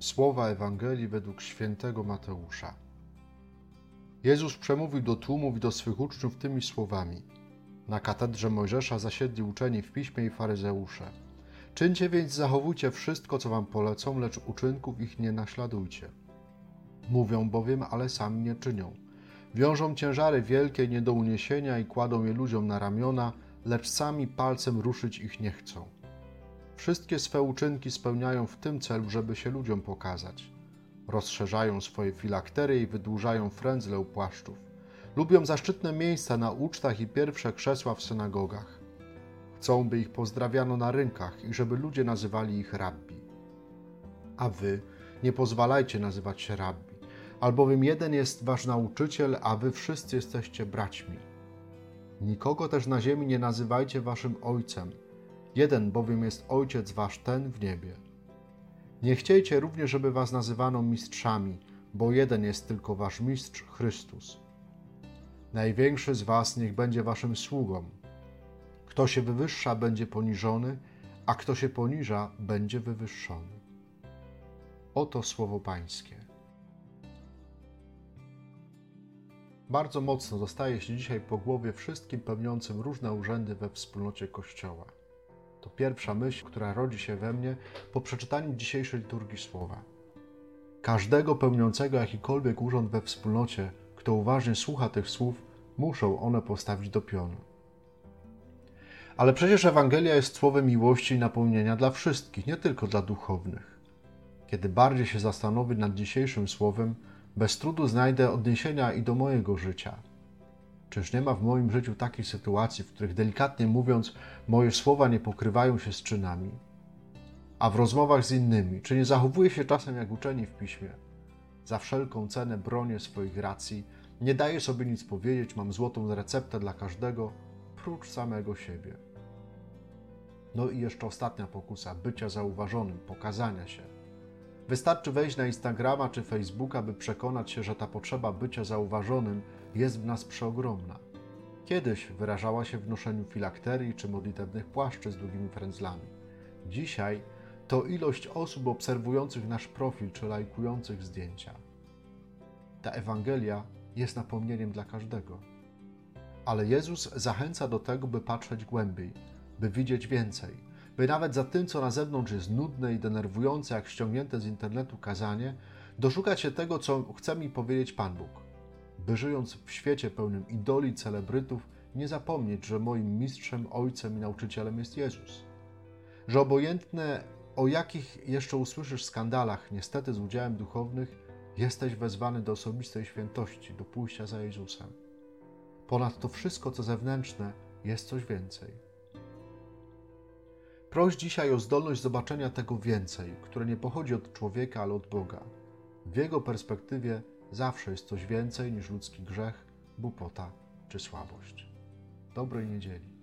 Słowa Ewangelii według świętego Mateusza. Jezus przemówił do tłumów i do swych uczniów tymi słowami. Na katedrze Mojżesza zasiedli uczeni w piśmie i faryzeusze. Czyńcie więc, zachowujcie wszystko, co wam polecą, lecz uczynków ich nie naśladujcie. Mówią bowiem, ale sami nie czynią. Wiążą ciężary wielkie nie do uniesienia i kładą je ludziom na ramiona, lecz sami palcem ruszyć ich nie chcą. Wszystkie swe uczynki spełniają w tym celu, żeby się ludziom pokazać. Rozszerzają swoje filaktery i wydłużają frędzle u płaszczów. Lubią zaszczytne miejsca na ucztach i pierwsze krzesła w synagogach. Chcą, by ich pozdrawiano na rynkach i żeby ludzie nazywali ich rabbi. A wy nie pozwalajcie nazywać się rabbi, albowiem jeden jest wasz nauczyciel, a wy wszyscy jesteście braćmi. Nikogo też na ziemi nie nazywajcie waszym ojcem, Jeden bowiem jest Ojciec wasz ten w niebie. Nie chciejcie również, żeby was nazywano mistrzami, bo jeden jest tylko wasz mistrz Chrystus. Największy z was niech będzie waszym sługą. Kto się wywyższa, będzie poniżony, a kto się poniża, będzie wywyższony. Oto słowo Pańskie. Bardzo mocno dostaje się dzisiaj po głowie wszystkim pełniącym różne urzędy we wspólnocie Kościoła. To pierwsza myśl, która rodzi się we mnie po przeczytaniu dzisiejszej liturgii słowa. Każdego pełniącego jakikolwiek urząd we wspólnocie, kto uważnie słucha tych słów, muszą one postawić do pionu. Ale przecież Ewangelia jest słowem miłości i napełnienia dla wszystkich, nie tylko dla duchownych. Kiedy bardziej się zastanowię nad dzisiejszym słowem, bez trudu znajdę odniesienia i do mojego życia – Czyż nie ma w moim życiu takiej sytuacji, w których delikatnie mówiąc, moje słowa nie pokrywają się z czynami? A w rozmowach z innymi, czy nie zachowuję się czasem jak uczeni w piśmie? Za wszelką cenę bronię swoich racji, nie daję sobie nic powiedzieć, mam złotą receptę dla każdego, prócz samego siebie. No i jeszcze ostatnia pokusa bycia zauważonym, pokazania się. Wystarczy wejść na Instagrama czy Facebooka, by przekonać się, że ta potrzeba bycia zauważonym jest w nas przeogromna. Kiedyś wyrażała się w noszeniu filakterii czy modlitewnych płaszczy z długimi frędzlami. Dzisiaj to ilość osób obserwujących nasz profil czy lajkujących zdjęcia. Ta Ewangelia jest napomnieniem dla każdego. Ale Jezus zachęca do tego, by patrzeć głębiej, by widzieć więcej, by nawet za tym, co na zewnątrz jest nudne i denerwujące, jak ściągnięte z internetu kazanie, doszukać się tego, co chce mi powiedzieć Pan Bóg by żyjąc w świecie pełnym idoli, celebrytów, nie zapomnieć, że moim mistrzem, ojcem i nauczycielem jest Jezus. Że obojętne, o jakich jeszcze usłyszysz skandalach, niestety z udziałem duchownych, jesteś wezwany do osobistej świętości, do pójścia za Jezusem. Ponad to wszystko, co zewnętrzne, jest coś więcej. Proś dzisiaj o zdolność zobaczenia tego więcej, które nie pochodzi od człowieka, ale od Boga. W jego perspektywie Zawsze jest coś więcej niż ludzki grzech, głupota czy słabość. Dobrej niedzieli.